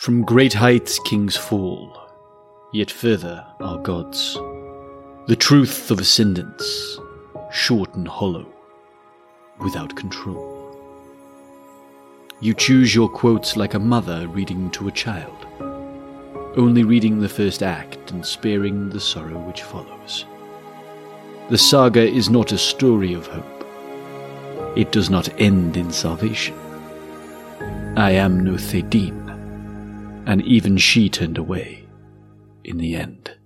From great heights kings fall, yet further are gods. The truth of ascendance, short and hollow, without control. You choose your quotes like a mother reading to a child, only reading the first act and sparing the sorrow which follows. The saga is not a story of hope. It does not end in salvation. I am no Thedine, and even she turned away in the end.